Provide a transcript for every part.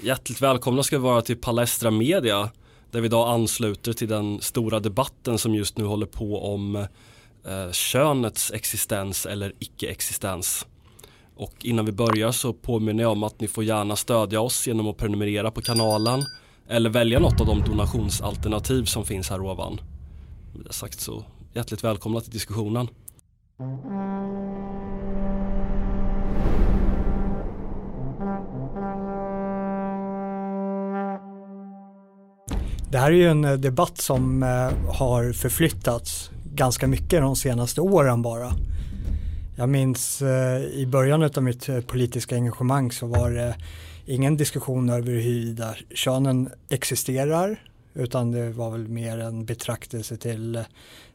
Hjärtligt välkomna ska vi vara till Palestra Media där vi idag ansluter till den stora debatten som just nu håller på om eh, könets existens eller icke-existens. Och innan vi börjar så påminner jag om att ni får gärna stödja oss genom att prenumerera på kanalen eller välja något av de donationsalternativ som finns här ovan. Med det sagt så hjärtligt välkomna till diskussionen. Det här är ju en eh, debatt som eh, har förflyttats ganska mycket de senaste åren bara. Jag minns eh, i början av mitt politiska engagemang så var det ingen diskussion över huruvida könen existerar utan det var väl mer en betraktelse till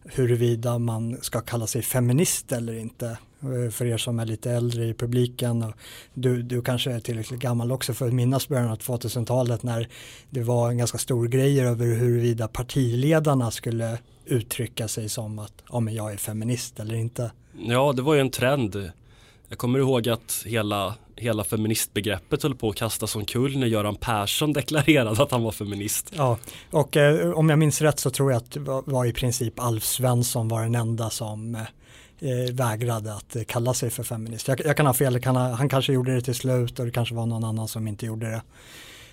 huruvida man ska kalla sig feminist eller inte. Eh, för er som är lite äldre i publiken och du, du kanske är tillräckligt gammal också för att minnas början av 2000-talet när det var en ganska stor grej över huruvida partiledarna skulle uttrycka sig som att ja, men jag är feminist eller inte. Ja, det var ju en trend. Jag kommer ihåg att hela, hela feministbegreppet höll på att kastas omkull när Göran Persson deklarerade att han var feminist. Ja, och eh, om jag minns rätt så tror jag att var, var i princip Alf Svensson var den enda som eh, eh, vägrade att kalla sig för feminist. Jag, jag kan ha fel, kan ha, han kanske gjorde det till slut och det kanske var någon annan som inte gjorde det.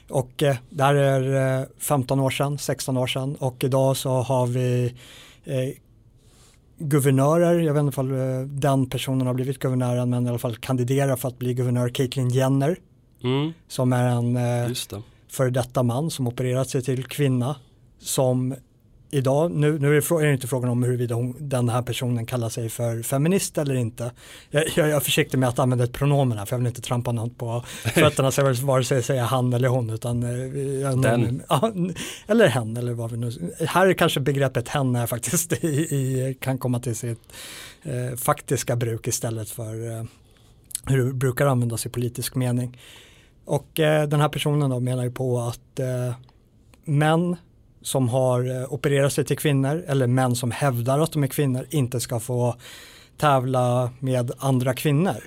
Och eh, det här är eh, 15 år sedan, 16 år sedan och idag så har vi eh, guvernörer, jag vet inte om eh, den personen har blivit guvernör men i alla fall kandiderar för att bli guvernör, Caitlyn Jenner. Mm. Som är en eh, före detta man som opererat sig till kvinna som idag, nu, nu är det inte frågan om huruvida hon, den här personen kallar sig för feminist eller inte. Jag, jag, jag är försiktig med att använda ett pronomen här för jag vill inte trampa någon på fötterna så jag vill vare sig säga han eller hon utan eh, den. Eller hen eller vad vi nu, här är kanske begreppet hen är faktiskt i, i, kan komma till sitt eh, faktiska bruk istället för eh, hur det brukar användas i politisk mening. Och eh, den här personen då menar ju på att eh, män som har eh, opererat sig till kvinnor eller män som hävdar att de är kvinnor inte ska få tävla med andra kvinnor.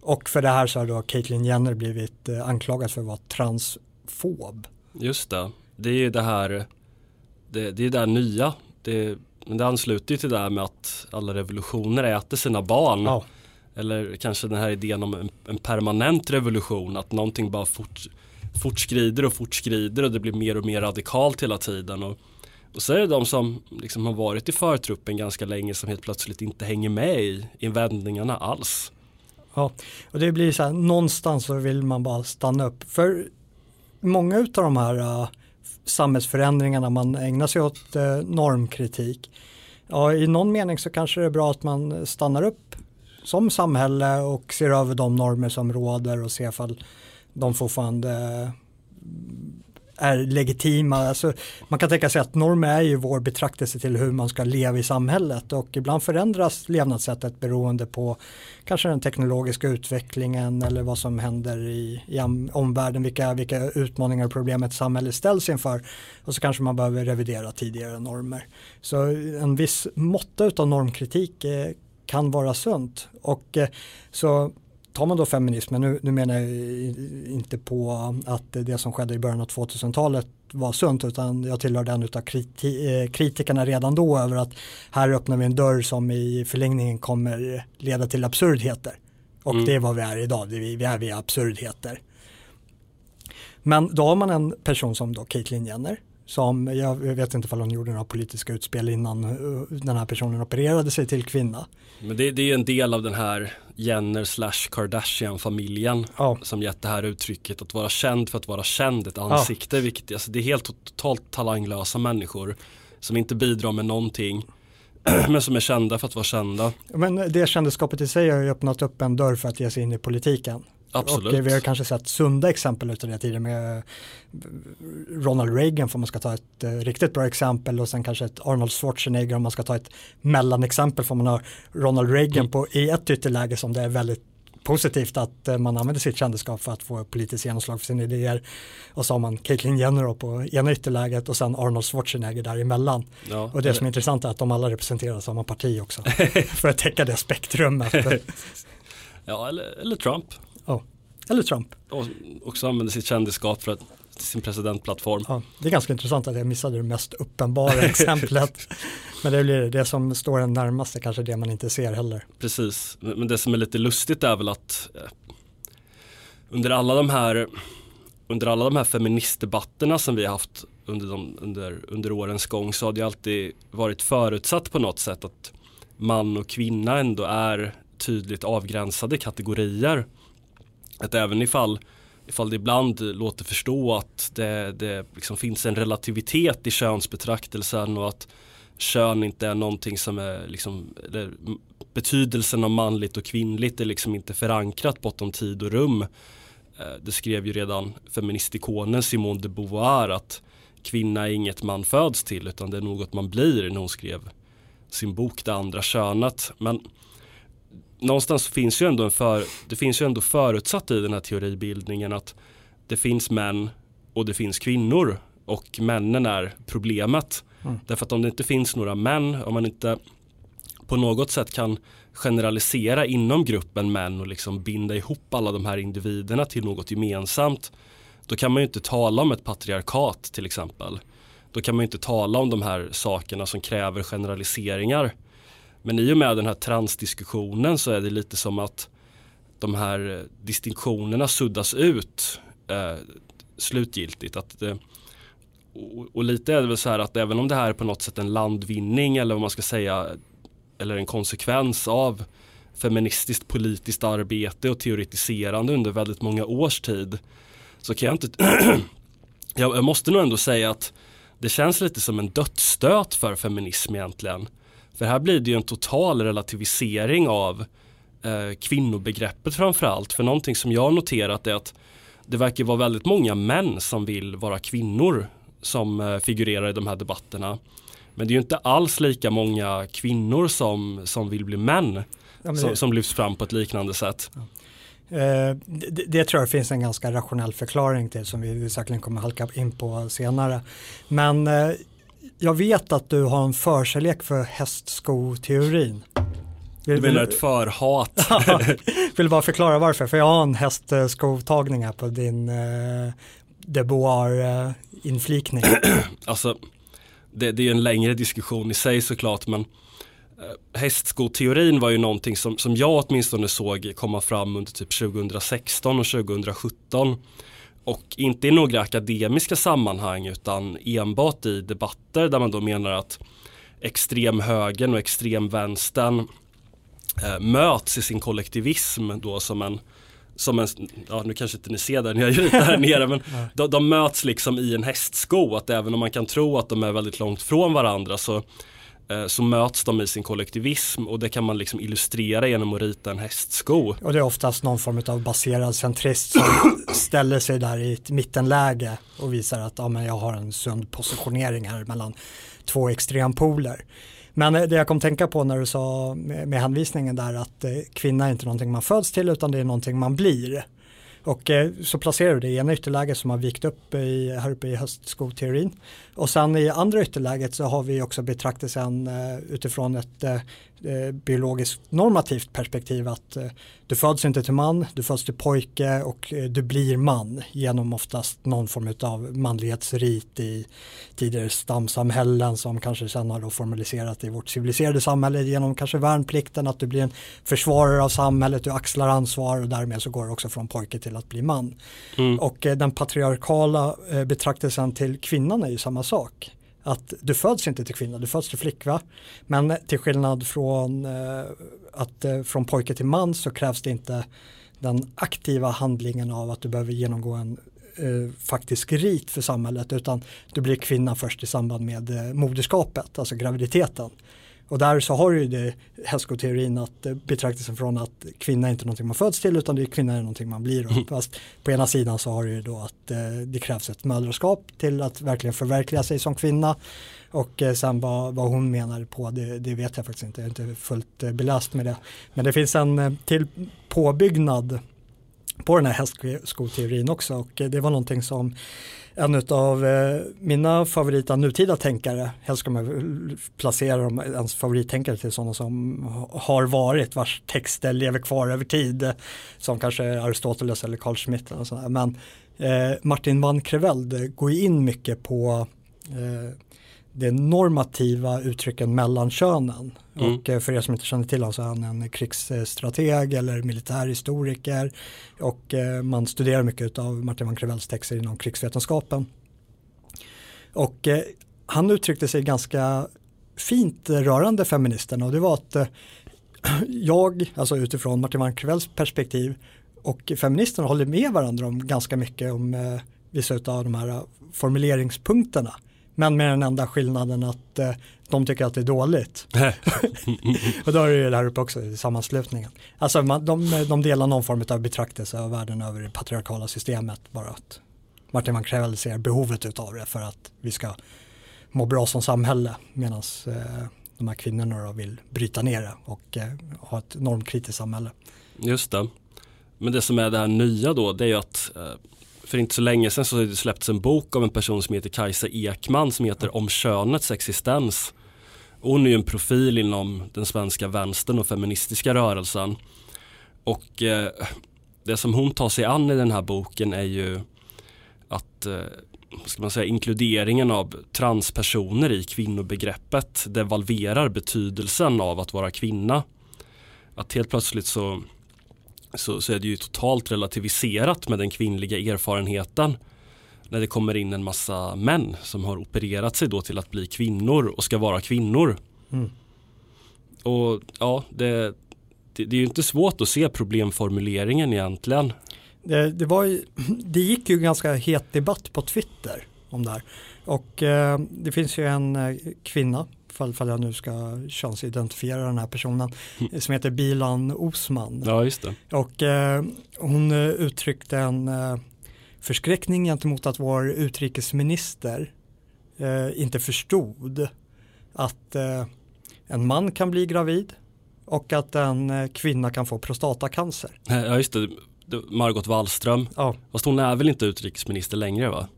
Och för det här så har då Caitlyn Jenner blivit eh, anklagad för att vara transfob. Just det, det är det här, det, det är det här nya. Det, men det ansluter ju till det här med att alla revolutioner äter sina barn. Ja. Eller kanske den här idén om en, en permanent revolution, att någonting bara fort, fortskrider och fortskrider och det blir mer och mer radikalt hela tiden. Och, och så är det de som liksom har varit i förtruppen ganska länge som helt plötsligt inte hänger med i vändningarna alls. Ja, och det blir så här, någonstans så vill man bara stanna upp. För många av de här uh, samhällsförändringarna man ägnar sig åt uh, normkritik. Ja, i någon mening så kanske det är bra att man stannar upp som samhälle och ser över de normer som råder och ser ifall de fortfarande eh, är legitima. Alltså, man kan tänka sig att normer är ju vår betraktelse till hur man ska leva i samhället och ibland förändras levnadssättet beroende på kanske den teknologiska utvecklingen eller vad som händer i, i omvärlden, vilka, vilka utmaningar och problem ett samhälle ställs inför och så kanske man behöver revidera tidigare normer. Så en viss måtta av normkritik eh, kan vara sunt och eh, så tar man då feminismen, nu, nu menar jag inte på att det som skedde i början av 2000-talet var sunt utan jag tillhör den av kriti eh, kritikerna redan då över att här öppnar vi en dörr som i förlängningen kommer leda till absurdheter. Och mm. det är vad vi är idag, vi, vi är vid absurdheter. Men då har man en person som då Caitlyn Jenner som, jag vet inte om hon gjorde några politiska utspel innan uh, den här personen opererade sig till kvinna. Men det, det är en del av den här Jenner slash Kardashian-familjen ja. som gett det här uttrycket att vara känd för att vara känd, ett ansikte, ja. vilket, alltså det är helt totalt talanglösa människor som inte bidrar med någonting men som är kända för att vara kända. Men det kändeskapet i sig har ju öppnat upp en dörr för att ge sig in i politiken. Absolut. Och vi har kanske sett sunda exempel utav det tidigare med Ronald Reagan för man ska ta ett eh, riktigt bra exempel och sen kanske ett Arnold Schwarzenegger om man ska ta ett mellanexempel för man har Ronald Reagan mm. på, i ett ytterläge som det är väldigt positivt att eh, man använder sitt kändeskap för att få politiskt genomslag för sina idéer. Och så har man Caitlyn Jenner på ena ytterläget och sen Arnold Schwarzenegger däremellan. Ja, och det som är intressant är att de alla representerar samma parti också. för att täcka det spektrumet. ja, eller, eller Trump. Eller Trump. Och också använder sitt kändisskap för att sin presidentplattform. Ja, det är ganska intressant att jag missade det mest uppenbara exemplet. Men det blir det som står en närmaste kanske det man inte ser heller. Precis, men det som är lite lustigt är väl att eh, under alla de här under alla de här feministdebatterna som vi har haft under, de, under, under årens gång så har det alltid varit förutsatt på något sätt att man och kvinna ändå är tydligt avgränsade kategorier. Att även ifall, ifall det ibland låter förstå att det, det liksom finns en relativitet i könsbetraktelsen och att kön inte är någonting som är liksom, betydelsen av manligt och kvinnligt är liksom inte förankrat bortom tid och rum. Eh, det skrev ju redan feministikonen Simone de Beauvoir att kvinna är inget man föds till utan det är något man blir när hon skrev sin bok Det andra könet. Men någonstans finns ju ändå en för, det finns ju ändå förutsatt i den här teoribildningen att det finns män och det finns kvinnor och männen är problemet. Mm. Därför att om det inte finns några män, om man inte på något sätt kan generalisera inom gruppen män och liksom binda ihop alla de här individerna till något gemensamt då kan man ju inte tala om ett patriarkat till exempel. Då kan man ju inte tala om de här sakerna som kräver generaliseringar. Men i och med den här transdiskussionen så är det lite som att de här eh, distinktionerna suddas ut eh, slutgiltigt. Att eh, och, och, lite är det väl så här att även om det här är på något sätt en landvinning eller vad man ska säga eller en konsekvens av feministiskt politiskt arbete och teoretiserande under väldigt många års tid så kan jag inte jag måste nog ändå säga att det känns lite som en dödsstöt för feminism egentligen. För här blir det ju en total relativisering av eh, kvinnobegreppet framförallt. För någonting som jag har noterat är att det verkar vara väldigt många män som vill vara kvinnor som eh, figurerar i de här debatterna. Men det är ju inte alls lika många kvinnor som, som vill bli män ja, som, som lyfts fram på ett liknande sätt. Ja. Eh, det, det, tror jag finns en ganska rationell förklaring till som vi säkerligen kommer halka in på senare. Men eh, jag vet att du har en förkärlek för hästskoteorin. Du menar ett förhat? vill bara förklara varför, för jag har en hästskotagning här på din eh, Deboar-inflikning. alltså, det, det är en längre diskussion i sig såklart, men Eh, hästskoteorin var ju någonting som, som jag åtminstone såg komma fram under typ 2016 och 2017. Och inte i några akademiska sammanhang utan enbart i debatter där man då menar att extremhögern och extremvänstern eh, möts i sin kollektivism då som en som en, ja nu kanske inte ni ser det när jag gör här nere men de, de, möts liksom i en hästsko att även om man kan tro att de är väldigt långt från varandra så så möts de i sin kollektivism och det kan man liksom illustrera genom att rita en hästsko. Och det är oftast någon form av baserad centrist som ställer sig där i ett mittenläge och visar att ja, men jag har en sund positionering här mellan två extrempoler. Men eh, det jag kom tänka på när du sa med hänvisningen där att eh, kvinna är inte någonting man föds till utan det är någonting man blir. Och eh, så placerar du det i ena ytterläget som har vikt upp i, här uppe i höstskoteorin. Och sen i andra ytterläget så har vi också betraktelsen eh, utifrån ett eh, eh, biologiskt normativt perspektiv att eh, du föds inte till man, du föds till pojke och eh, du blir man genom oftast någon form av manlighetsrit i tidigare stamsamhällen som kanske sen har formaliserat i vårt civiliserade samhälle genom kanske värnplikten, att du blir en försvarare av samhället, du axlar ansvar och därmed så går det också från pojke till att bli man. Mm. Och den patriarkala betraktelsen till kvinnan är ju samma sak att du föds inte till kvinna, du föds till flickva. Men till skillnad från eh, att eh, från pojke till man så krävs det inte den aktiva handlingen av att du behöver genomgå en eh, faktisk rit för samhället utan du blir kvinna först i samband med eh, moderskapet, alltså graviditeten. Och där så har ju det hästskoteorin att eh, betraktelsen från att kvinna är inte någonting man föds till utan det är kvinna är någonting man blir. Mm. Fast på ena sidan så har du ju då att eh, det krävs ett mödraskap till att verkligen förverkliga sig som kvinna. Och eh, sen vad, vad hon menar på det, det vet jag faktiskt inte, jag är inte fullt beläst med det. Men det finns en till påbyggnad på den här hästskoteorin också och det var någonting som en av eh, mina favorita nutida tänkare, helst ska man placera dem, ens favorittänkare till sådana som har varit, vars texter lever kvar över tid, som kanske Aristoteles eller Carl Schmitt. eller sådär. Men eh, Martin van Creveld går in mycket på eh, det normativa uttrycken mellan könen. Mm. Och eh, för er som inte känner till honom så är han en krigsstrateg eller militärhistoriker och eh, man studerar mycket av Martin van Crevells texter inom krigsvetenskapen. Och eh, han uttryckte sig ganska fint rörande feministerna och det var att jag, alltså utifrån Martin van Crevells perspektiv och feministerna håller med varandra om ganska mycket om vissa av de här formuleringspunkterna. Men med den enda skillnaden att eh, de tycker att det är dåligt. och då är det ju det här uppe också i sammanslutningen. Alltså man, de, de delar någon form av betraktelse av världen över det patriarkala systemet. Bara att Martin van Krell ser behovet av det för att vi ska må bra som samhälle. Medan eh, de här kvinnorna vill bryta ner det och eh, ha ett normkritiskt samhälle. Just det. Men det som är det här nya då det är ju att eh, för inte så länge sedan så släpptes en bok av en person som heter Kajsa Ekman som heter Om könets existens. Hon är ju en profil inom den svenska vänstern och feministiska rörelsen. Och eh, det som hon tar sig an i den här boken är ju att eh, ska man säga, inkluderingen av transpersoner i kvinnobegreppet devalverar betydelsen av att vara kvinna. Att helt plötsligt så så, så är det ju totalt relativiserat med den kvinnliga erfarenheten när det kommer in en massa män som har opererat sig då till att bli kvinnor och ska vara kvinnor. Mm. Och ja, det, det, det, är ju inte svårt att se problemformuleringen egentligen. Det, det, var ju, det gick ju ganska het debatt på Twitter om det här. Och eh, det finns ju en eh, kvinna fall, fall jag nu ska könsidentifiera den här personen, mm. som heter Bilan Osman. Ja, just det. Och eh, hon eh, uttryckte en eh, förskräckning gentemot att vår utrikesminister eh, inte förstod att eh, en man kan bli gravid och att en eh, kvinna kan få prostatacancer. Ja, just det. Margot Wallström. Ja. Fast hon är väl inte utrikesminister längre va?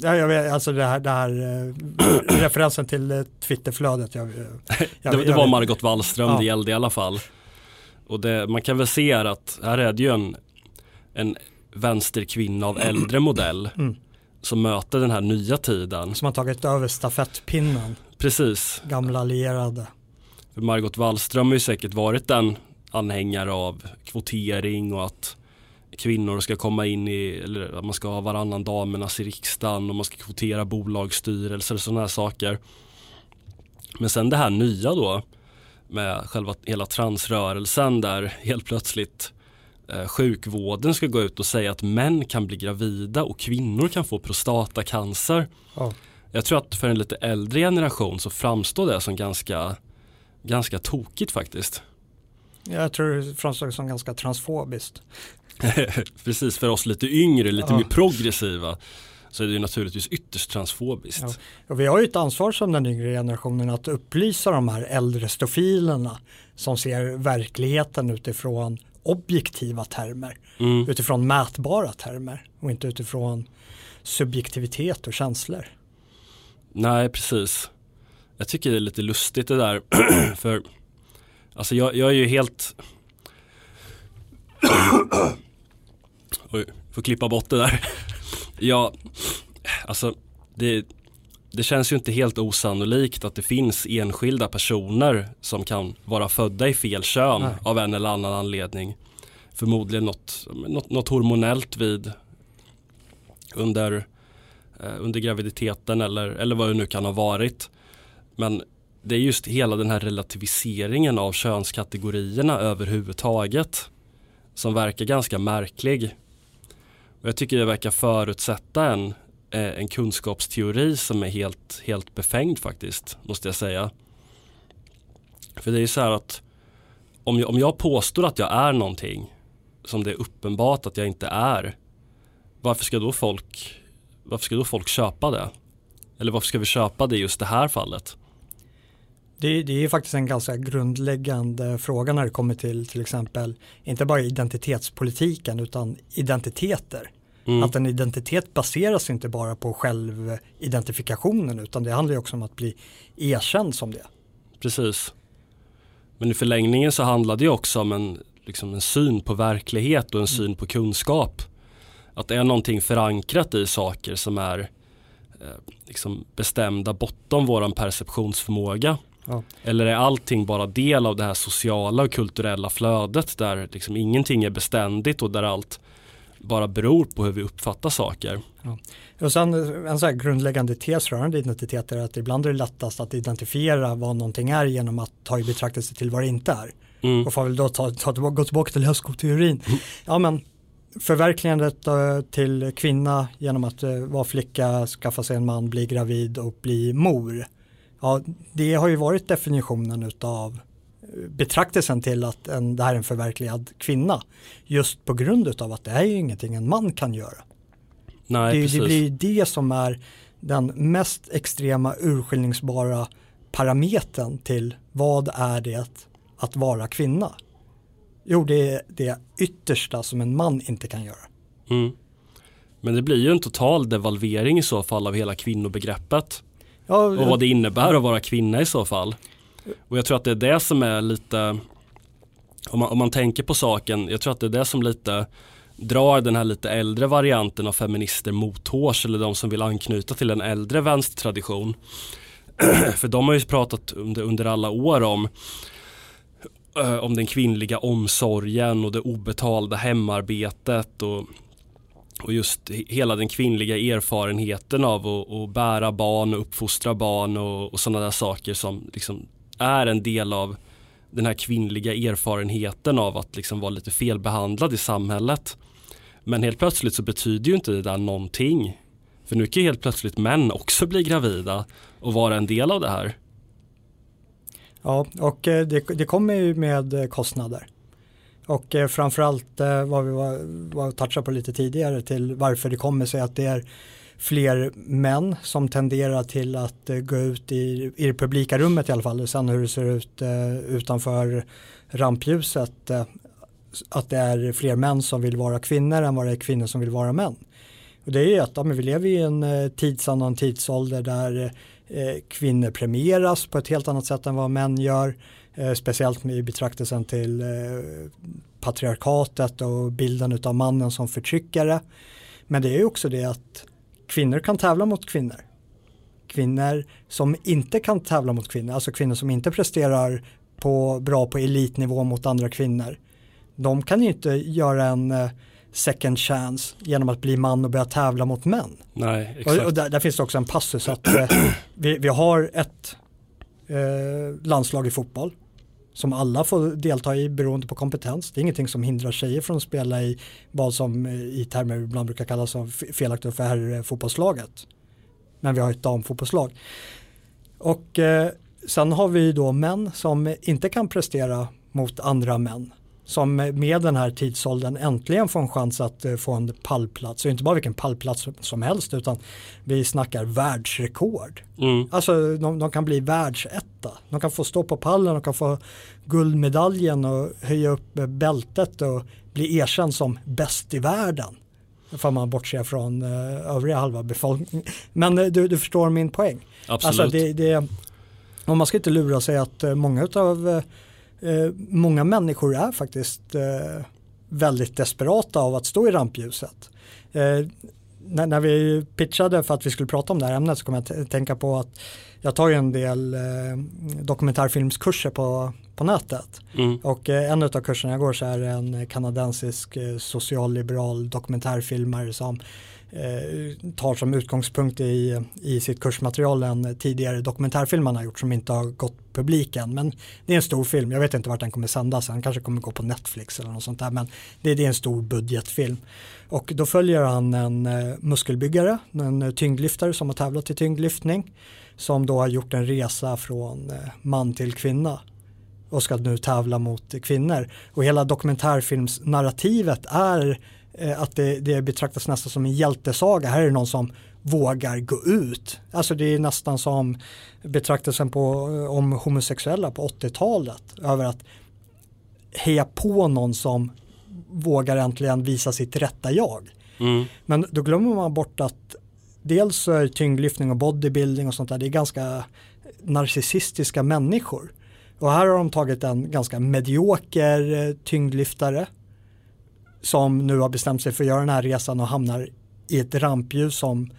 Ja, jag vet, alltså det här, det här äh, referensen till äh, Twitterflödet. Jag, jag, det, det var Margot Wallström ja. det gällde i alla fall. Och det, man kan väl se att här är det ju en, en vänsterkvinna av äldre modell mm. som möter den här nya tiden. Som har tagit över stafettpinnen. Precis. Gamla allierade. För Margot Wallström har ju säkert varit en anhängare av kvotering och att kvinnor ska komma in i, eller att man ska ha varannan damernas i riksdagen och man ska kvotera bolagsstyrelser och sådana här saker. Men sen det här nya då med själva hela transrörelsen där helt plötsligt eh, sjukvården ska gå ut och säga att män kan bli gravida och kvinnor kan få prostatacancer. Ja. Jag tror att för en lite äldre generation så framstår det som ganska, ganska tokigt faktiskt. Jag tror det framstår som ganska transfobiskt. Precis, för oss lite yngre, lite ja. mer progressiva så är det ju naturligtvis ytterst transfobiskt. Ja. Och vi har ju ett ansvar som den yngre generationen att upplysa de här äldre stofilerna som ser verkligheten utifrån objektiva termer, mm. utifrån mätbara termer och inte utifrån subjektivitet och känslor. Nej, precis. Jag tycker det är lite lustigt det där, för alltså jag, jag är ju helt Oj, får klippa bort det där. ja, alltså det, det känns ju inte helt osannolikt att det finns enskilda personer som kan vara födda i fel kön Nej. av en eller annan anledning. Förmodligen något, något, något hormonellt vid under, eh, under graviditeten eller, eller vad det nu kan ha varit. Men det är just hela den här relativiseringen av könskategorierna överhuvudtaget som verkar ganska märklig. Och jag tycker det verkar förutsätta en, eh, en kunskapsteori som är helt, helt befängd faktiskt, måste jag säga. För det är ju så här att om jag, om jag påstår att jag är någonting som det är uppenbart att jag inte är, varför ska då folk, varför ska då folk köpa det? Eller varför ska vi köpa det i just det här fallet? Det, det är faktiskt en ganska grundläggande fråga när det kommer till till exempel inte bara identitetspolitiken utan identiteter. Mm. Att en identitet baseras inte bara på självidentifikationen utan det handlar också om att bli erkänd som det. Precis. Men i förlängningen så handlar det också om en, liksom en syn på verklighet och en syn på kunskap. Att det är någonting förankrat i saker som är eh, liksom bestämda bortom våran perceptionsförmåga. Ja. Eller är allting bara del av det här sociala och kulturella flödet där liksom ingenting är beständigt och där allt bara beror på hur vi uppfattar saker. Ja. Och sen en så här grundläggande tes rörande identitet är att ibland är det lättast att identifiera vad någonting är genom att ta i betraktelse till vad det inte är. Mm. Och får väl då ta, ta, gå tillbaka till höstskoteorin. Mm. Ja men förverkligandet eh, till kvinna genom att eh, vara flicka, skaffa sig en man, bli gravid och bli mor. Ja, det har ju varit definitionen av betraktelsen till att en, det här är en förverkligad kvinna. Just på grund av att det är ju ingenting en man kan göra. Nej, det, det blir det som är den mest extrema urskiljningsbara parametern till vad är det att vara kvinna. Jo, det är det yttersta som en man inte kan göra. Mm. Men det blir ju en total devalvering i så fall av hela kvinnobegreppet. Ja, och vad det innebär att vara kvinna i så fall. Och jag tror att det är det som är lite, om man, om man tänker på saken, jag tror att det är det som lite drar den här lite äldre varianten av feminister mothårs eller de som vill anknyta till en äldre vänstertradition. För de har ju pratat under, under alla år om eh, om den kvinnliga omsorgen och det obetalda hemarbetet och, och just hela den kvinnliga erfarenheten av att, att bära barn och uppfostra barn och, och sådana där saker som liksom är en del av den här kvinnliga erfarenheten av att liksom vara lite felbehandlad i samhället. Men helt plötsligt så betyder ju inte det där någonting. För nu kan ju helt plötsligt män också bli gravida och vara en del av det här. Ja, och eh, det, det kommer ju med eh, kostnader. Och eh, framförallt eh, vad vi var, var touchade på lite tidigare till varför det kommer sig att det är fler män som tenderar till att eh, gå ut i, i det publika rummet i alla fall. Och sen hur det ser ut eh, utanför rampljuset. Att det är fler män som vill vara kvinnor än vad det är kvinnor som vill vara män. Och det är ju att ja, vi lever i en eh, tidsannan tidsålder där kvinnor premieras på ett helt annat sätt än vad män gör speciellt i betraktelsen till patriarkatet och bilden av mannen som förtryckare. Men det är också det att kvinnor kan tävla mot kvinnor. Kvinnor som inte kan tävla mot kvinnor, alltså kvinnor som inte presterar på, bra på elitnivå mot andra kvinnor. De kan ju inte göra en uh, second chance genom att bli man och börja tävla mot män. Nej, exakt. Och, och där, där, finns det också en passus att vi, vi, har ett uh, landslag i fotboll som alla får delta i beroende på kompetens. Det är ingenting som hindrar tjejer från att spela i vad som eh, i termer ibland brukar kallas som felaktigt för herrfotbollslaget. Eh, Men vi har ett damfotbollslag. Och eh, sen har vi då män som inte kan prestera mot andra män som med den här tidsåldern äntligen får en chans att uh, få en pallplats. Och inte bara vilken pallplats som helst utan vi snackar världsrekord. Mm. Alltså de, de, kan bli världsetta. De kan få stå på pallen och kan få guldmedaljen och höja upp bältet och bli erkänd som bäst i världen. Får man bortse från uh, övriga halva befolkningen. Men uh, du, du förstår min poäng. Absolut. Alltså det, det, och man ska inte lura sig att många av eh, många människor är faktiskt eh, väldigt desperata av att stå i rampljuset. Eh, när, när, vi pitchade för att vi skulle prata om det här ämnet så kom jag att tänka på att jag tar ju en del eh, dokumentärfilmskurser på, på nätet. Mm. Och eh, en av kurserna jag går så är en kanadensisk eh, socialliberal dokumentärfilmare som eh, tar som utgångspunkt i, i sitt kursmaterial en tidigare dokumentärfilm han har gjort som inte har gått publiken. Men det är en stor film, jag vet inte vart den kommer sändas, den kanske kommer gå på Netflix eller något sånt där. Men det, det är en stor budgetfilm. Och då följer han en eh, muskelbyggare, en eh, tyngdlyftare som har tävlat i tyngdlyftning. Som då har gjort en resa från eh, man till kvinna och ska nu tävla mot kvinnor. Och hela dokumentärfilmsnarrativet är Eh, att det, det betraktas nästan som en hjältesaga. Här är det någon som vågar gå ut. Alltså det är nästan som betraktelsen på, eh, om homosexuella på 80-talet över att heja på någon som vågar äntligen visa sitt rätta jag. Mm. Men då glömmer man bort att dels är tyngdlyftning och bodybuilding och sånt där, det är ganska narcissistiska människor. Och här har de tagit en ganska medioker eh, tyngdlyftare som nu har bestämt sig för att göra den här resan och hamnar i ett rampljus som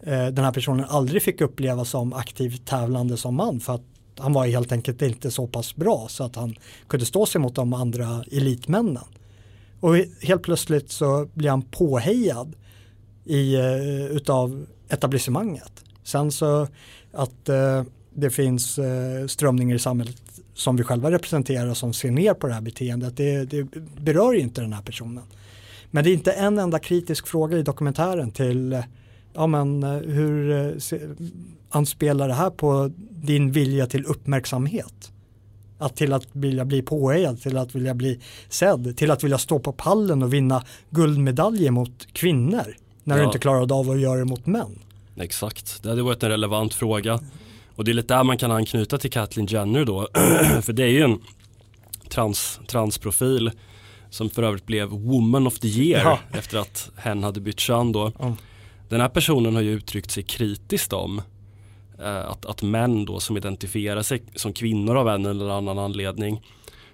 eh, den här personen aldrig fick uppleva som aktivt tävlande som man för att han var helt enkelt inte så pass bra så att han kunde stå sig mot de andra elitmännen. Och helt plötsligt så blir han påhejad i, uh, utav etablissemanget. Sen så att uh, det finns uh, strömningar i samhället som vi själva representerar som ser ner på det här beteendet, det, det berör ju inte den här personen. Men det är inte en enda kritisk fråga i dokumentären till ja, men, hur anspelar det här på din vilja till uppmärksamhet? Att till att vilja bli påhejad, till att vilja bli sedd, till att vilja stå på pallen och vinna guldmedaljer mot kvinnor när ja. du inte klarade av att göra det mot män. Exakt, det hade varit en relevant fråga. Och det är lite där man kan anknyta till Kathleen Jenner då. för det är ju en trans, transprofil som för övrigt blev Woman of the Year ja. efter att hen hade bytt kön då. Mm. Den här personen har ju uttryckt sig kritiskt om att, att män då som identifierar sig som kvinnor av en eller annan anledning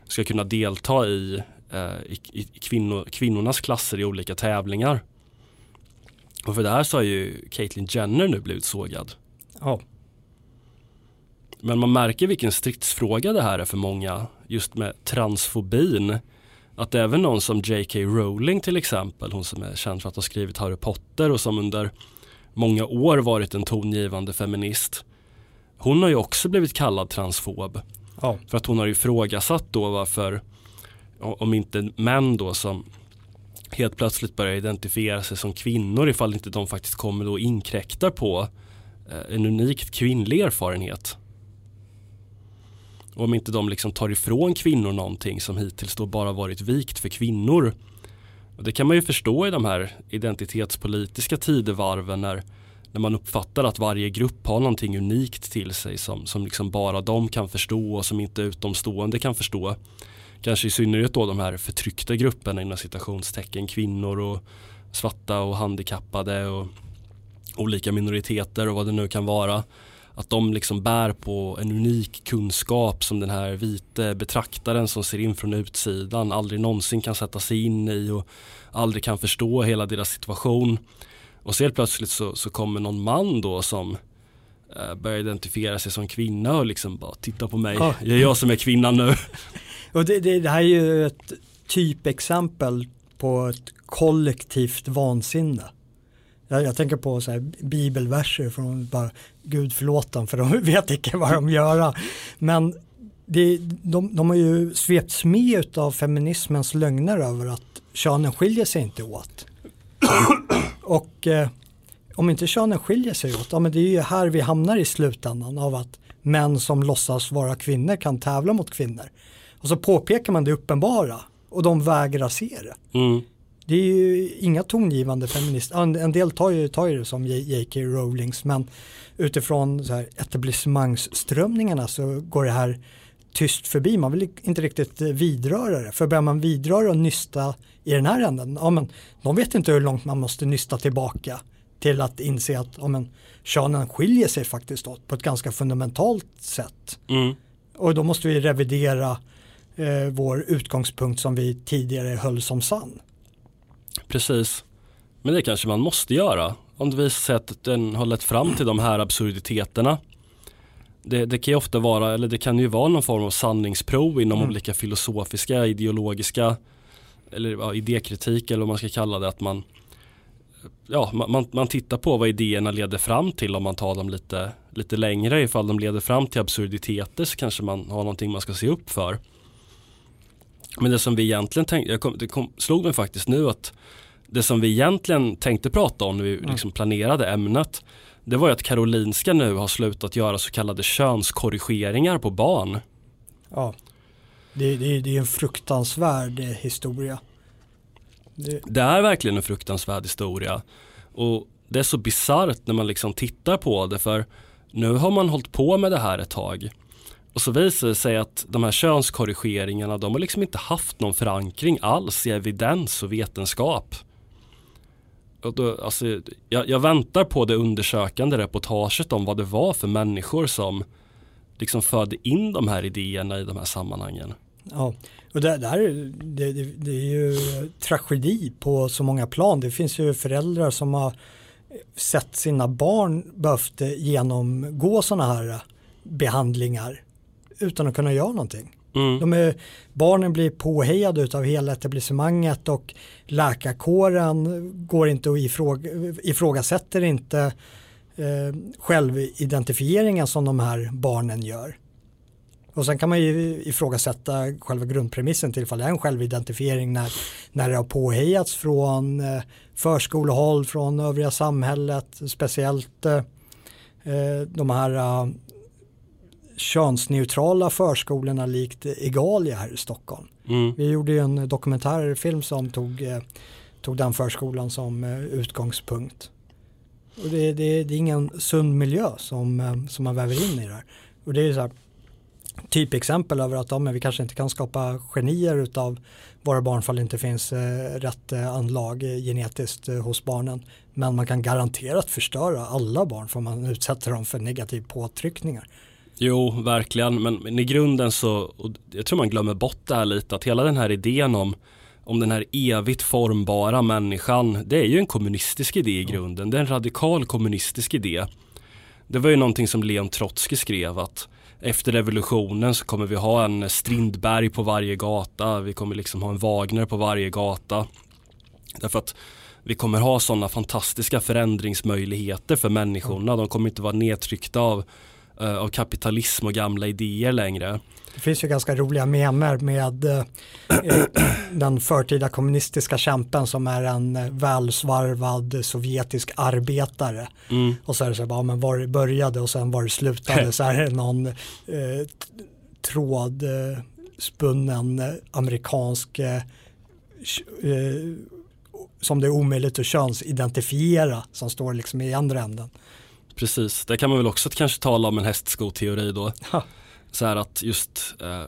ska kunna delta i, eh, i, i kvinnor, kvinnornas klasser i olika tävlingar. Och för det här så har ju Caitlyn Jenner nu blivit sågad. Ja. Men man märker vilken stridsfråga det här är för många just med transfobin. Att även någon som J.K. Rowling till exempel, hon som är känd för att ha skrivit Harry Potter och som under många år varit en tongivande feminist. Hon har ju också blivit kallad transfob. Ja. För att hon har ifrågasatt då varför, om inte män då som helt plötsligt börjar identifiera sig som kvinnor ifall inte de faktiskt kommer då inkräktar på eh, en unikt kvinnlig erfarenhet. Och om inte de liksom tar ifrån kvinnor någonting som hittills då bara varit vikt för kvinnor och det kan man ju förstå i de här identitetspolitiska tidevarven när, när man uppfattar att varje grupp har någonting unikt till sig som, som liksom bara de kan förstå och som inte utomstående kan förstå. Kanske i synnerhet då de här förtryckta grupperna inom citationstecken kvinnor och svarta och handikappade och olika minoriteter och vad det nu kan vara att de liksom bär på en unik kunskap som den här vite betraktaren som ser in från utsidan aldrig någonsin kan sätta sig in i och aldrig kan förstå hela deras situation. Och så helt plötsligt så, så kommer någon man då som eh, börjar identifiera sig som kvinna och liksom bara titta på mig, ja. det är jag som är kvinnan nu. Och det, det, det här är ju ett typexempel på ett kollektivt vansinne. Jag, jag tänker på så här bibelverser från bara Gud förlåt dem för de vet inte vad de gör. Men det, de, de har ju svepts med av feminismens lögner över att könen skiljer sig inte åt. Och eh, om inte könen skiljer sig åt, ja men det är ju här vi hamnar i slutändan av att män som låtsas vara kvinnor kan tävla mot kvinnor. Och så påpekar man det uppenbara och de vägrar se det. Mm. Det är ju inga tongivande feminister, en del tar ju, tar ju det som J.K. Rowlings men utifrån så här etablissemangsströmningarna så går det här tyst förbi. Man vill inte riktigt vidröra det. För börjar man vidröra och nysta i den här änden, ja men de vet inte hur långt man måste nysta tillbaka till att inse att ja, men, könen skiljer sig faktiskt åt på ett ganska fundamentalt sätt. Mm. Och då måste vi revidera eh, vår utgångspunkt som vi tidigare höll som sann. Precis. Men det kanske man måste göra om det visar sig att den har lett fram till de här absurditeterna. Det, det kan ju ofta vara, eller det kan ju vara någon form av sanningsprov inom mm. olika filosofiska, ideologiska eller ja, idékritik eller vad man ska kalla det. Att man, ja, man, man tittar på vad idéerna leder fram till om man tar dem lite, lite längre. Ifall de leder fram till absurditeter så kanske man har någonting man ska se upp för. Men det som vi egentligen tänkte, kom, det kom, slog mig faktiskt nu att det som vi egentligen tänkte prata om när vi mm. liksom planerade ämnet det var ju att Karolinska nu har slutat göra så kallade könskorrigeringar på barn. Ja, det, det, det är en fruktansvärd historia. Det... det... är verkligen en fruktansvärd historia. Och det är så bisarrt när man liksom tittar på det för nu har man hållit på med det här ett tag. Och så visar det sig att de här könskorrigeringarna de har liksom inte haft någon förankring alls i evidens och vetenskap. Och då, alltså, jag, jag, väntar på det undersökande reportaget om vad det var för människor som liksom förde in de här idéerna i de här sammanhangen. Ja, och det, det, här, det, det, det är ju tragedi på så många plan. Det finns ju föräldrar som har sett sina barn behövt genomgå sådana här behandlingar utan att kunna göra någonting. Mm. De är, barnen blir påhejade av hela etablissemanget och läkarkåren går inte och ifråga, ifrågasätter inte eh, självidentifieringen som de här barnen gör. Och sen kan man ju ifrågasätta själva grundpremissen till ifall det är en självidentifiering när, när det har påhejats från eh, förskolehåll, från övriga samhället, speciellt eh, eh de här uh, könsneutrala förskolorna likt Egalia här i Stockholm. Mm. Vi gjorde ju en dokumentärfilm som tog, eh, tog den förskolan som eh, utgångspunkt. Och det, det, det, är ingen sund miljö som, eh, som man väver in i det här. Och det är så här, typexempel över att ja, men vi kanske inte kan skapa genier utav våra barn fall det inte finns eh, rätt anlag genetiskt eh, hos barnen. Men man kan garanterat förstöra alla barn för man utsätter dem för negativ påtryckningar. Jo, verkligen. Men, men i grunden så, jag tror man glömmer bort det här lite, att hela den här idén om om den här evigt formbara människan, det är ju en kommunistisk idé i grunden. Det är en radikal kommunistisk idé. Det var ju någonting som Leon Trotsky skrev att efter revolutionen så kommer vi ha en Strindberg på varje gata, vi kommer liksom ha en Wagner på varje gata. Därför att vi kommer ha sådana fantastiska förändringsmöjligheter för människorna. De kommer inte vara nedtryckta av av kapitalism och gamla idéer längre. Det finns ju ganska roliga memer med eh, eh, den förtida kommunistiska kämpen som är en välsvarvad sovjetisk arbetare. Mm. Och så är det så bara, men var det började och sen var det slutade så är det någon eh, trådspunnen eh, amerikansk eh, som det är omöjligt att könsidentifiera som står liksom i andra änden. Precis, det kan man väl också kanske tala om en hästskoteori då. Så här att just eh,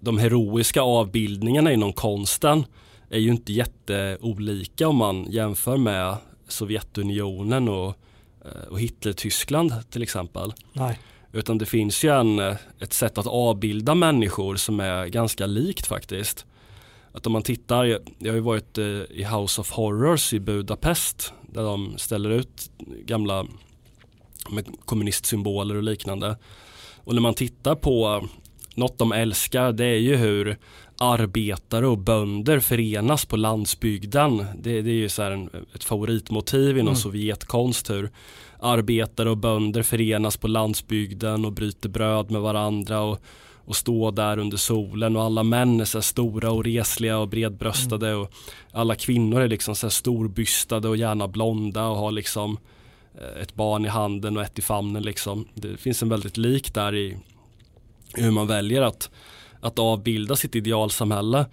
de heroiska avbildningarna inom konsten är ju inte jätteolika om man jämför med Sovjetunionen och, eh, och Hitler-Tyskland till exempel. Nej. Utan det finns ju en, eh, ett sätt att avbilda människor som är ganska likt faktiskt. Att om man tittar, jag har ju varit eh, i House of Horrors i Budapest där de ställer ut gamla med kommunistsymboler och liknande. Och när man tittar på något de älskar det är ju hur arbetare och bönder förenas på landsbygden. Det, det är ju så en, ett favoritmotiv inom mm. Sovjetkonst hur arbetare och bönder förenas på landsbygden och bryter bröd med varandra och, och står där under solen och alla män är så stora och resliga och bredbröstade mm. och alla kvinnor är liksom så storbystade och gärna blonda och har liksom Eh, ett barn i handen och ett i famnen liksom. Det finns en väldigt lik där i hur man väljer att, att avbilda sitt idealsamhälle.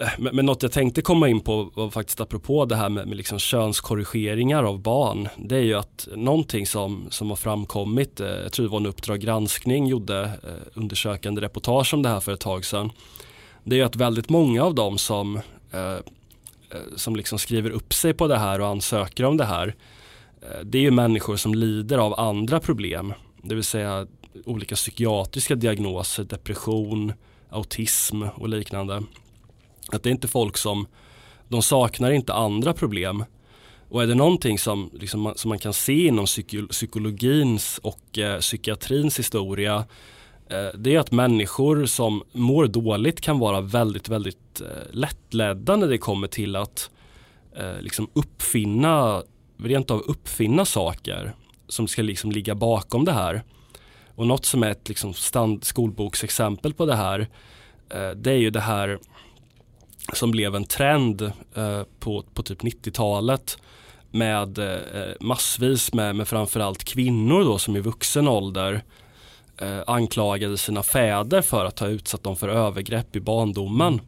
Eh, men, men något jag tänkte komma in på var faktiskt apropå det här med, med liksom könskorrigeringar av barn. Det är ju att någonting som, som har framkommit, eh, jag tror det var en Uppdrag granskning gjorde undersökande reportage om det här för ett tag sedan. Det är ju att väldigt många av dem som, som liksom skriver upp sig på det här och ansöker om det här Eh, det är ju människor som lider av andra problem. Det vill säga olika psykiatriska diagnoser, depression, autism och liknande. Att det är inte folk som, de saknar inte andra problem. Och är det någonting som, liksom, som man kan se inom psykologins och eh, psykiatrins historia eh, det är att människor som mår dåligt kan vara väldigt, väldigt eh, lättledda när det kommer till att eh, liksom uppfinna rent av uppfinna saker som ska liksom ligga bakom det här. Och något som är ett liksom stand, skolboksexempel på det här eh, det är ju det här som blev en trend eh, på, på typ 90-talet med eh, massvis med, med framförallt kvinnor då som i vuxen ålder eh, anklagade sina fäder för att ha utsatt dem för övergrepp i barndomen.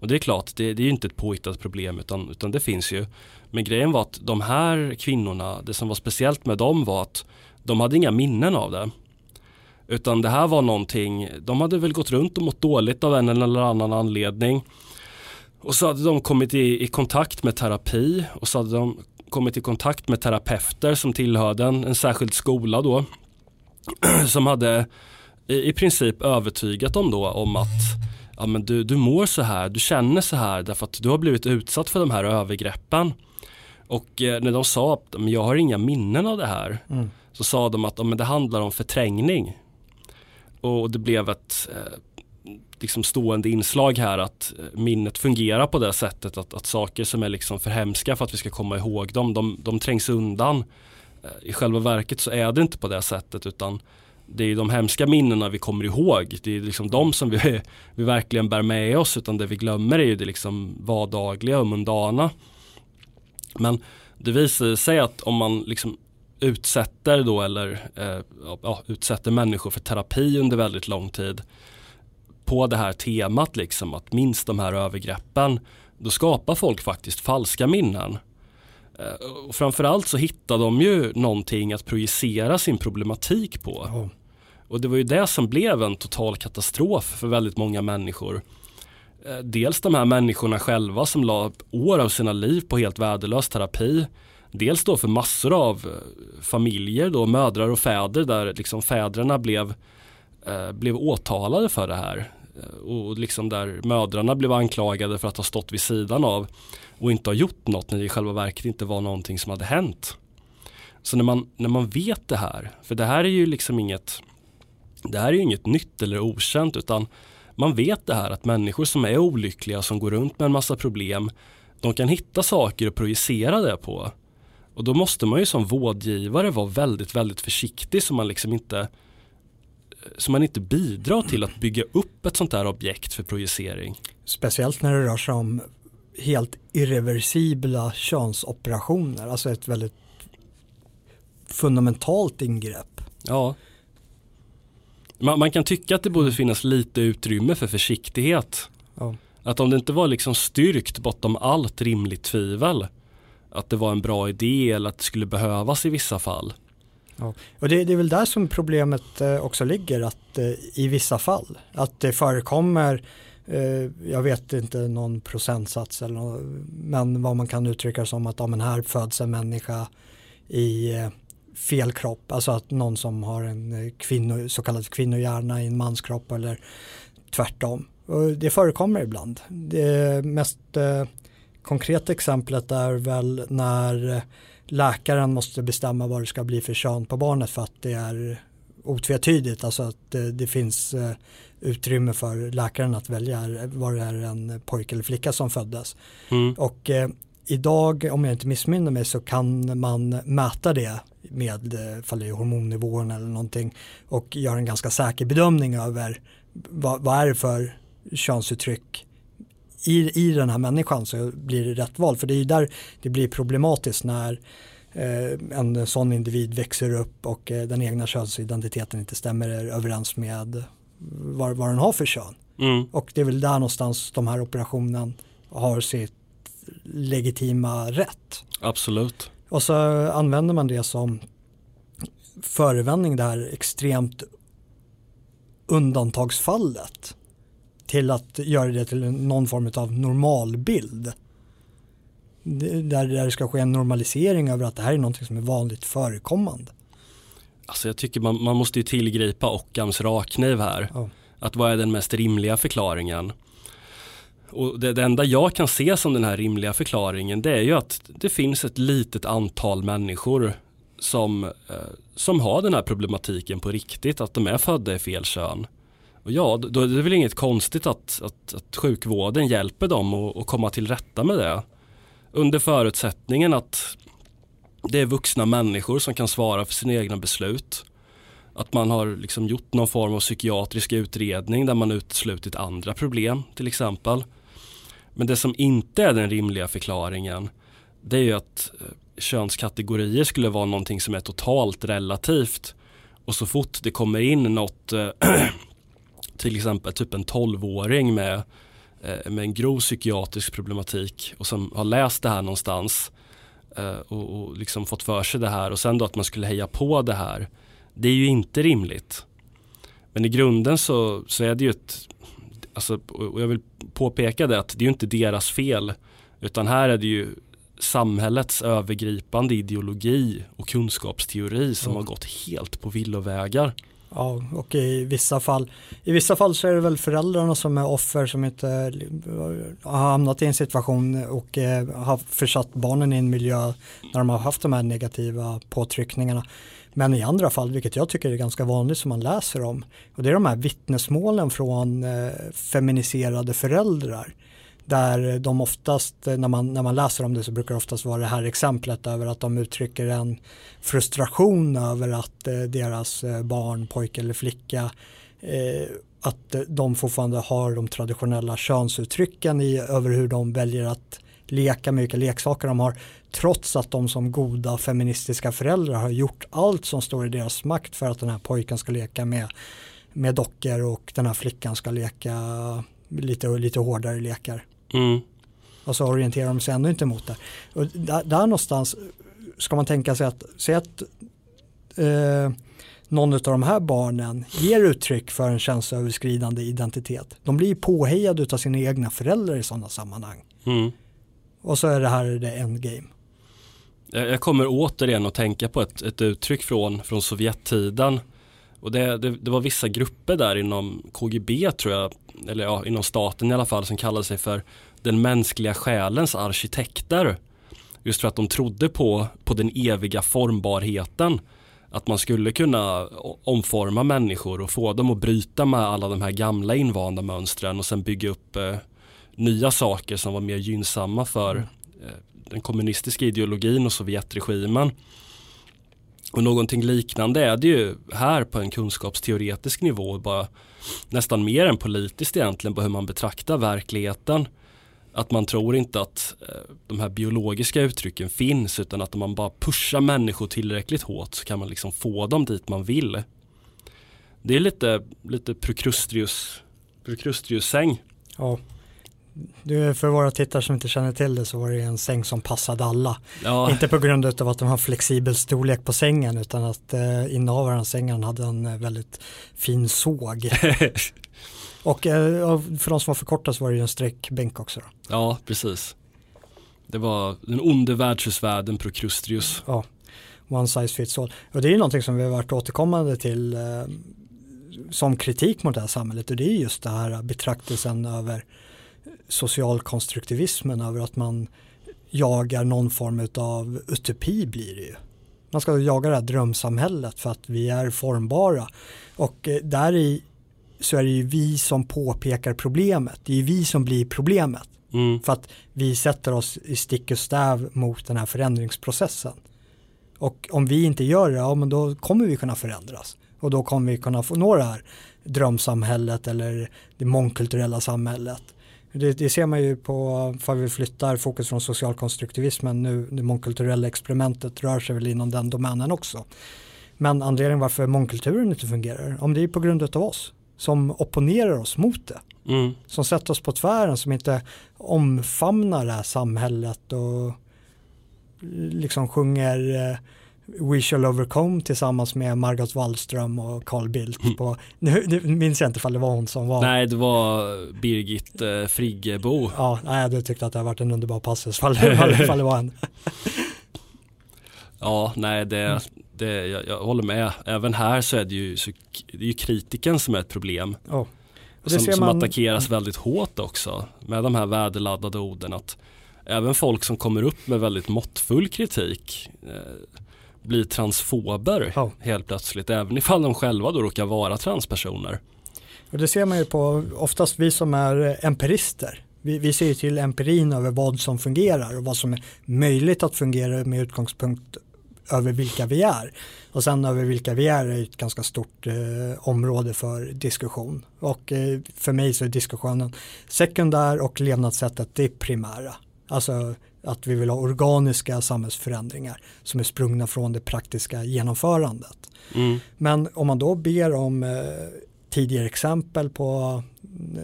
Och det är klart, det, det är ju inte ett påhittat problem utan, utan det finns ju. Men grejen var att de här kvinnorna, det som var speciellt med dem var att de hade inga minnen av det. Utan det här var någonting, de hade väl gått runt och mått dåligt av en eller annan anledning. Och så hade de kommit i, i kontakt med terapi och så hade de kommit i kontakt med terapeuter som tillhörde en, en särskild skola då. som hade i, i princip övertygat dem då om att ja, men du, du mår så här, du känner så här därför att du har blivit utsatt för de här övergreppen. Och eh, när de sa att jag har inga minnen av det här mm. så sa de att men det handlar om förträngning. Och det blev ett eh, liksom stående inslag här att eh, minnet fungerar på det sättet att, att saker som är liksom för hemska för att vi ska komma ihåg dem, de, de trängs undan. Eh, I själva verket så är det inte på det sättet utan det är de hemska minnena vi kommer ihåg. Det är liksom de som vi, vi verkligen bär med oss utan det vi glömmer är ju det liksom vardagliga och mundana. Men det visar sig att om man liksom utsätter då eller eh, ja, utsätter människor för terapi under väldigt lång tid på det här temat liksom att minst de här övergreppen då skapar folk faktiskt falska minnen. Eh, och framförallt så hittar de ju någonting att projicera sin problematik på. Oh. Och det var ju det som blev en total katastrof för väldigt många människor. Eh, dels de här människorna själva som la år av sina liv på helt värdelös terapi. Dels då för massor av eh, familjer då, mödrar och fäder där liksom fäderna blev, eh, blev åtalade för det här. Och liksom där mödrarna blev anklagade för att ha stått vid sidan av och inte har gjort något när det i själva verket inte var någonting som hade hänt. Så när man, när man vet det här, för det här är ju liksom inget det här är ju inget nytt eller okänt utan man vet det här att människor som är olyckliga som går runt med en massa problem de kan hitta saker och projicera det på. Och då måste man ju som vårdgivare vara väldigt, väldigt försiktig så man liksom inte så man inte bidrar till att bygga upp ett sånt här objekt för projicering. Speciellt när det rör sig om helt irreversibla könsoperationer, alltså ett väldigt fundamentalt ingrepp. Ja. Man, man, kan tycka att det borde finnas lite utrymme för försiktighet. Ja. Att om det inte var liksom styrkt bortom allt rimligt tvivel att det var en bra idé eller att det skulle behövas i vissa fall. Ja. Och det, det, är väl där som problemet eh, också ligger, att eh, i vissa fall, att det förekommer Eh, jag vet inte någon procentsats eller något, men vad man kan uttrycka som att ja, men här föds en människa i eh, fel kropp, alltså att någon som har en eh, kvinno, så kallad kvinnohjärna i en manskropp eller tvärtom. Och det förekommer ibland. Det mest eh, konkreta exemplet är väl när läkaren måste bestämma vad det ska bli för kön på barnet för att det är otvetydigt, alltså att det, det finns eh, utrymme för läkaren att välja var det är en pojke eller flicka som föddes. Mm. Och eh, idag, om jag inte missminner mig, så kan man mäta det med eh, fall det är hormonnivån eller någonting och göra en ganska säker bedömning över vad, vad är det för könsuttryck i, i den här människan så blir det rätt val. För det är där det blir problematiskt när eh, en sån individ växer upp och eh, den egna könsidentiteten inte stämmer överens med vad, vad den har för kön. Mm. Och det är väl där någonstans de här operationen har sitt legitima rätt. Absolut. Och så använder man det som förevändning det här extremt undantagsfallet till att göra det till någon form av normalbild. Där, det ska ske en normalisering över att det här är något som är vanligt förekommande. Alltså jag tycker man, man måste ju tillgripa Occams rakkniv här. Ja. Att vad är den mest rimliga förklaringen? Och det, det, enda jag kan se som den här rimliga förklaringen det är ju att det finns ett litet antal människor som, eh, som har den här problematiken på riktigt, att de är födda i fel kön. Och ja, då är det väl inget konstigt att, att, att sjukvården hjälper dem att komma till rätta med det. Under förutsättningen att det är vuxna människor som kan svara för sina egna beslut. Att man har liksom gjort någon form av psykiatrisk utredning där man uteslutit andra problem till exempel. Men det som inte är den rimliga förklaringen det är ju att eh, könskategorier skulle vara någonting som är totalt relativt. Och så fort det kommer in något, eh, till exempel typ en tolvåring med eh, med en grov psykiatrisk problematik och som har läst det här någonstans eh, och, och liksom fått för sig det här och sen då att man skulle heja på det här. Det är ju inte rimligt. Men i grunden så, så är det ju ett, alltså, och jag vill påpeka det att det är ju inte deras fel utan här är det ju samhällets övergripande ideologi och kunskapsteori som mm. har gått helt på villovägar. Ja, och i vissa fall, i vissa fall så är det väl föräldrarna som är offer som inte har hamnat i en situation och eh, har försatt barnen i en miljö när de har haft de här negativa påtryckningarna. Men i andra fall, vilket jag tycker är ganska vanligt som man läser om, och det är de här vittnesmålen från eh, feminiserade föräldrar där de oftast, eh, när man, när man läser om det så brukar det oftast vara det här exemplet över att de uttrycker en frustration över att eh, deras eh, barn, pojke eller flicka eh, att eh, de fortfarande har de traditionella könsuttrycken i, över hur de väljer att leka med vilka leksaker de har trots att de som goda feministiska föräldrar har gjort allt som står i deras makt för att den här pojken ska leka med, med dockor och den här flickan ska leka lite, lite hårdare lekar. Mm. Och så orienterar de sig ändå inte mot det. Och där, där någonstans ska man tänka sig att, se att eh, någon av de här barnen ger uttryck för en känsloöverskridande identitet. De blir påhejade av sina egna föräldrar i sådana sammanhang. Mm. Och så är det här det endgame. Jag kommer återigen att tänka på ett, ett uttryck från, från Sovjettiden. Och det, det, det, var vissa grupper där inom KGB tror jag, eller ja, inom staten i alla fall, som kallade sig för den mänskliga själens arkitekter. Just för att de trodde på, på den eviga formbarheten. Att man skulle kunna omforma människor och få dem att bryta med alla de här gamla invanda mönstren och sen bygga upp eh, nya saker som var mer gynnsamma för mm. eh, den kommunistiska ideologin och Sovjetregimen. Och någonting liknande är det ju här på en kunskapsteoretisk nivå, bara nästan mer än politiskt egentligen på hur man betraktar verkligheten. Att man tror inte att eh, de här biologiska uttrycken finns utan att om man bara pushar människor tillräckligt hårt så kan man liksom få dem dit man vill. Det är lite, lite Procrustrius, Procrustrius-säng. Ja. Du, för våra tittare som inte känner till det så var det en säng som passade alla. Ja. Inte på grund av att de har flexibel storlek på sängen utan att eh, innehavaren av sängen hade en eh, väldigt fin såg. och eh, för de som var för korta så var det ju en sträckbänk också. Då. Ja, precis. Det var den onde värdshusvärden Procrustrius. Ja, one size fits all. Och det är ju någonting som vi har varit återkommande till eh, som kritik mot det här samhället och det är just det här betraktelsen över socialkonstruktivismen över att man jagar någon form av utopi blir det ju. Man ska jaga det här drömsamhället för att vi är formbara och eh, där i så är det ju vi som påpekar problemet. Det är vi som blir problemet. Mm. För att vi sätter oss i stick och stäv mot den här förändringsprocessen. Och om vi inte gör det, ja men då kommer vi kunna förändras. Och då kommer vi kunna få nå det här drömsamhället eller det mångkulturella samhället. Det, det, ser man ju på, för vi flyttar fokus från socialkonstruktivismen nu, det mångkulturella experimentet rör sig väl inom den domänen också. Men anledningen varför mångkulturen inte fungerar, om det är på grund av oss som opponerar oss mot det. Mm. Som sätter oss på tvären, som inte omfamnar det här samhället och liksom sjunger eh, We shall overcome tillsammans med Margot Wallström och Carl Bildt. Mm. På, nu, nu minns jag inte ifall det var hon som var. Nej, det var Birgit eh, Friggebo. Ja, nej, du tyckte att det har varit en underbar passus ifall, ifall det var en. ja, nej, det, mm. det, jag, jag, håller med. Även här så är det ju, så, det är ju kritiken som är ett problem. Oh. Som, som man... attackeras väldigt hårt också med de här värdeladdade orden. Att även folk som kommer upp med väldigt måttfull kritik eh, blir transfober ja. helt plötsligt. Även ifall de själva då råkar vara transpersoner. Och det ser man ju på oftast vi som är empirister. Vi, vi ser ju till empirin över vad som fungerar och vad som är möjligt att fungera med utgångspunkt över vilka vi är. Och sen över vilka vi är är ett ganska stort eh, område för diskussion. Och eh, för mig så är diskussionen sekundär och levnadssättet det primära. Alltså att vi vill ha organiska samhällsförändringar som är sprungna från det praktiska genomförandet. Mm. Men om man då ber om eh, tidigare exempel på,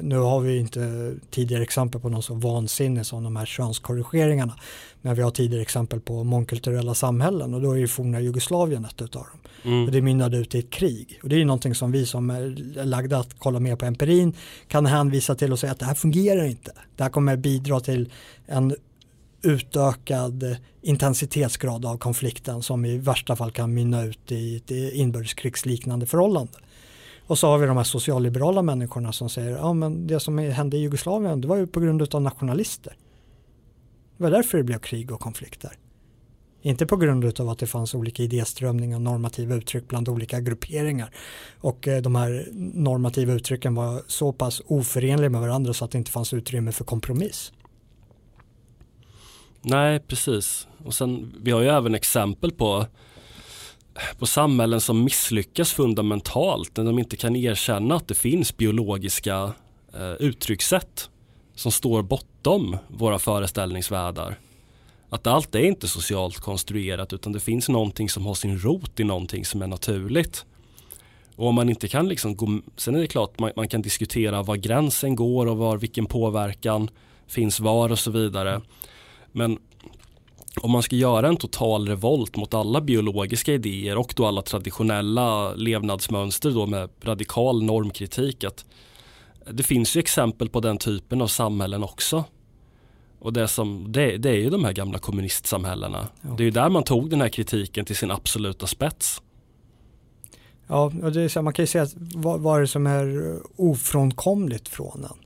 nu har vi inte tidigare exempel på något så vansinne som de här könskorrigeringarna, men vi har tidigare exempel på mångkulturella samhällen och då är ju forna Jugoslavien ett utav dem. Mm. Och det mynnade ut i ett krig. Och det är ju någonting som vi som är lagda att kolla mer på empirin kan hänvisa till och säga att det här fungerar inte. Det här kommer bidra till en utökad intensitetsgrad av konflikten som i värsta fall kan mynna ut i ett inbördeskrigsliknande förhållande. Och så har vi de här socialliberala människorna som säger ja men det som hände i Jugoslavien det var ju på grund av nationalister. Det var därför det blev krig och konflikter. Inte på grund av att det fanns olika idéströmningar och normativa uttryck bland olika grupperingar. Och eh, de här normativa uttrycken var så pass oförenliga med varandra så att det inte fanns utrymme för kompromiss. Nej, precis. Och sen, vi har ju även exempel på, på samhällen som misslyckas fundamentalt när de inte kan erkänna att det finns biologiska eh, uttryckssätt som står bortom våra föreställningsvärldar. Att allt är inte socialt konstruerat utan det finns någonting som har sin rot i någonting som är naturligt. Och om man inte kan liksom gå, sen är det klart man, man kan diskutera var gränsen går och var vilken påverkan finns var och så vidare. Men om man ska göra en total revolt mot alla biologiska idéer och då alla traditionella levnadsmönster då med radikal normkritik att det finns ju exempel på den typen av samhällen också. Och det, som, det, det är ju de här gamla kommunistsamhällena. Ja. Det är ju där man tog den här kritiken till sin absoluta spets. Ja, och det är så, man kan ju säga att vad, vad är det som är ofrånkomligt från den?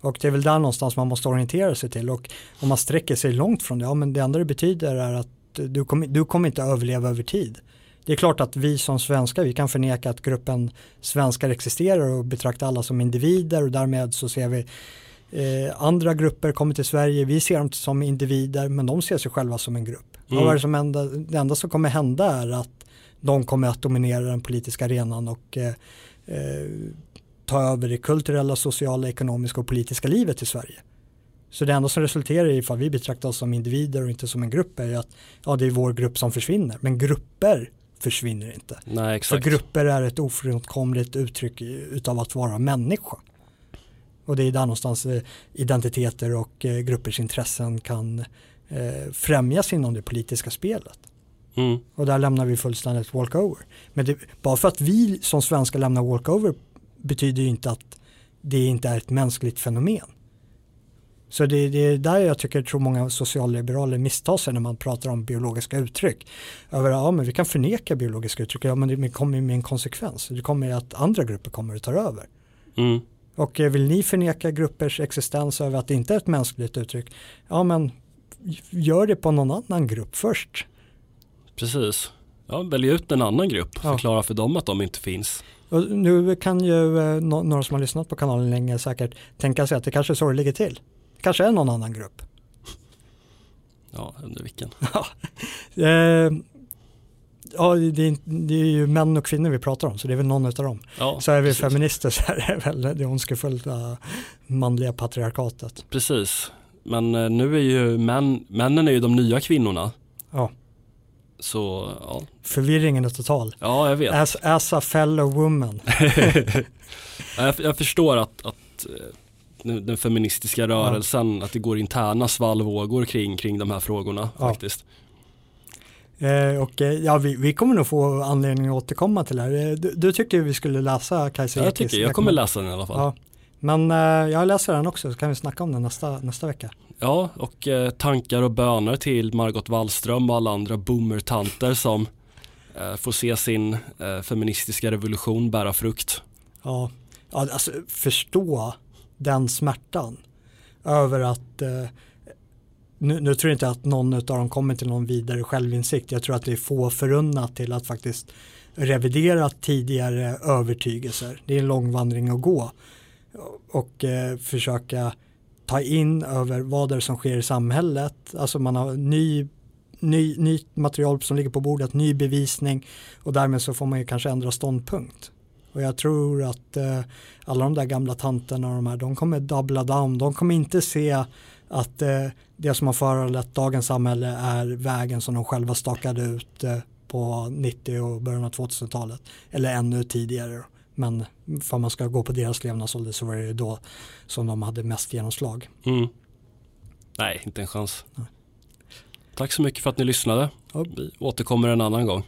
Och det är väl där någonstans man måste orientera sig till och om man sträcker sig långt från det, ja men det enda det betyder är att du kommer, du kommer inte överleva över tid. Det är klart att vi som svenskar, vi kan förneka att gruppen svenskar existerar och betrakta alla som individer och därmed så ser vi eh, andra grupper kommer till Sverige, vi ser dem som individer men de ser sig själva som en grupp. Mm. Och det, som enda, det enda som kommer hända är att de kommer att dominera den politiska arenan och eh, eh, ta över det kulturella, sociala, ekonomiska och politiska livet i Sverige. Så det enda som resulterar i ifall vi betraktar oss som individer och inte som en grupp är att ja, det är vår grupp som försvinner. Men grupper försvinner inte. Nej, exakt. För grupper är ett ofrånkomligt uttryck utav att vara människa. Och det är där någonstans eh, identiteter och eh, gruppers intressen kan eh, främjas inom det politiska spelet. Mm. Och där lämnar vi fullständigt walkover. Men det, bara för att vi som svenskar lämnar walkover betyder ju inte att det inte är ett mänskligt fenomen. Så det, det är där jag tycker, tror många socialliberaler misstar sig när man pratar om biologiska uttryck. Över, ja men vi kan förneka biologiska uttryck, ja men det kommer med en konsekvens. Det kommer att andra grupper kommer att ta över. Mm. Och eh, vill ni förneka gruppers existens över att det inte är ett mänskligt uttryck, ja men gör det på någon annan grupp först. Precis. Ja, välj ut en annan grupp, ja. förklara för dem att de inte finns. Och nu kan ju eh, några som har lyssnat på kanalen länge säkert tänka sig att det kanske är så det ligger till. Det kanske är någon annan grupp. Ja, under vilken? eh, ja, det är, det är, ju män och kvinnor vi pratar om, så det är väl någon av dem. Ja, så är vi precis. feminister så är det väl det ondskefulla manliga patriarkatet. Precis, men eh, nu är ju män, männen är ju de nya kvinnorna. Ja. Så, ja. Förvirringen är total. Ja, jag vet. As, as a fellow woman. jag, jag, förstår att, att eh, den feministiska rörelsen, ja. att det går interna svallvågor kring, kring de här frågorna ja. faktiskt. Eh, och eh, ja, vi, vi, kommer nog få anledning att återkomma till det här. Eh, du, du tycker vi skulle läsa Kajsa ja, Jag tycker, jag kommer läsa den i alla fall. Ja. Men eh, jag läser den också så kan vi snacka om den nästa, nästa vecka. Ja, och eh, tankar och böner till Margot Wallström och alla andra boomertanter som eh, får se sin feministiska revolution bära frukt. Ja, alltså förstå den smärtan över att nu, nu, tror jag inte att någon av dem kommer till någon vidare självinsikt. Jag tror att det är få förunnat till att faktiskt revidera tidigare övertygelser. Det är en lång vandring att gå och eh, försöka ta in över vad det är som sker i samhället. Alltså man har ny, ny, nytt material som ligger på bordet, ny bevisning och därmed så får man ju kanske ändra ståndpunkt. Och jag tror att eh, alla de där gamla tanterna och de här, de kommer dubbla down. De kommer inte se att eh, det som har föranlett dagens samhälle är vägen som de själva stakade ut eh, på 90 och början av 2000-talet. Eller ännu tidigare. Men för man ska gå på deras levnadsålder så var det då som de hade mest genomslag. Mm. Nej, inte en chans. Nej. Tack så mycket för att ni lyssnade. Vi återkommer en annan gång.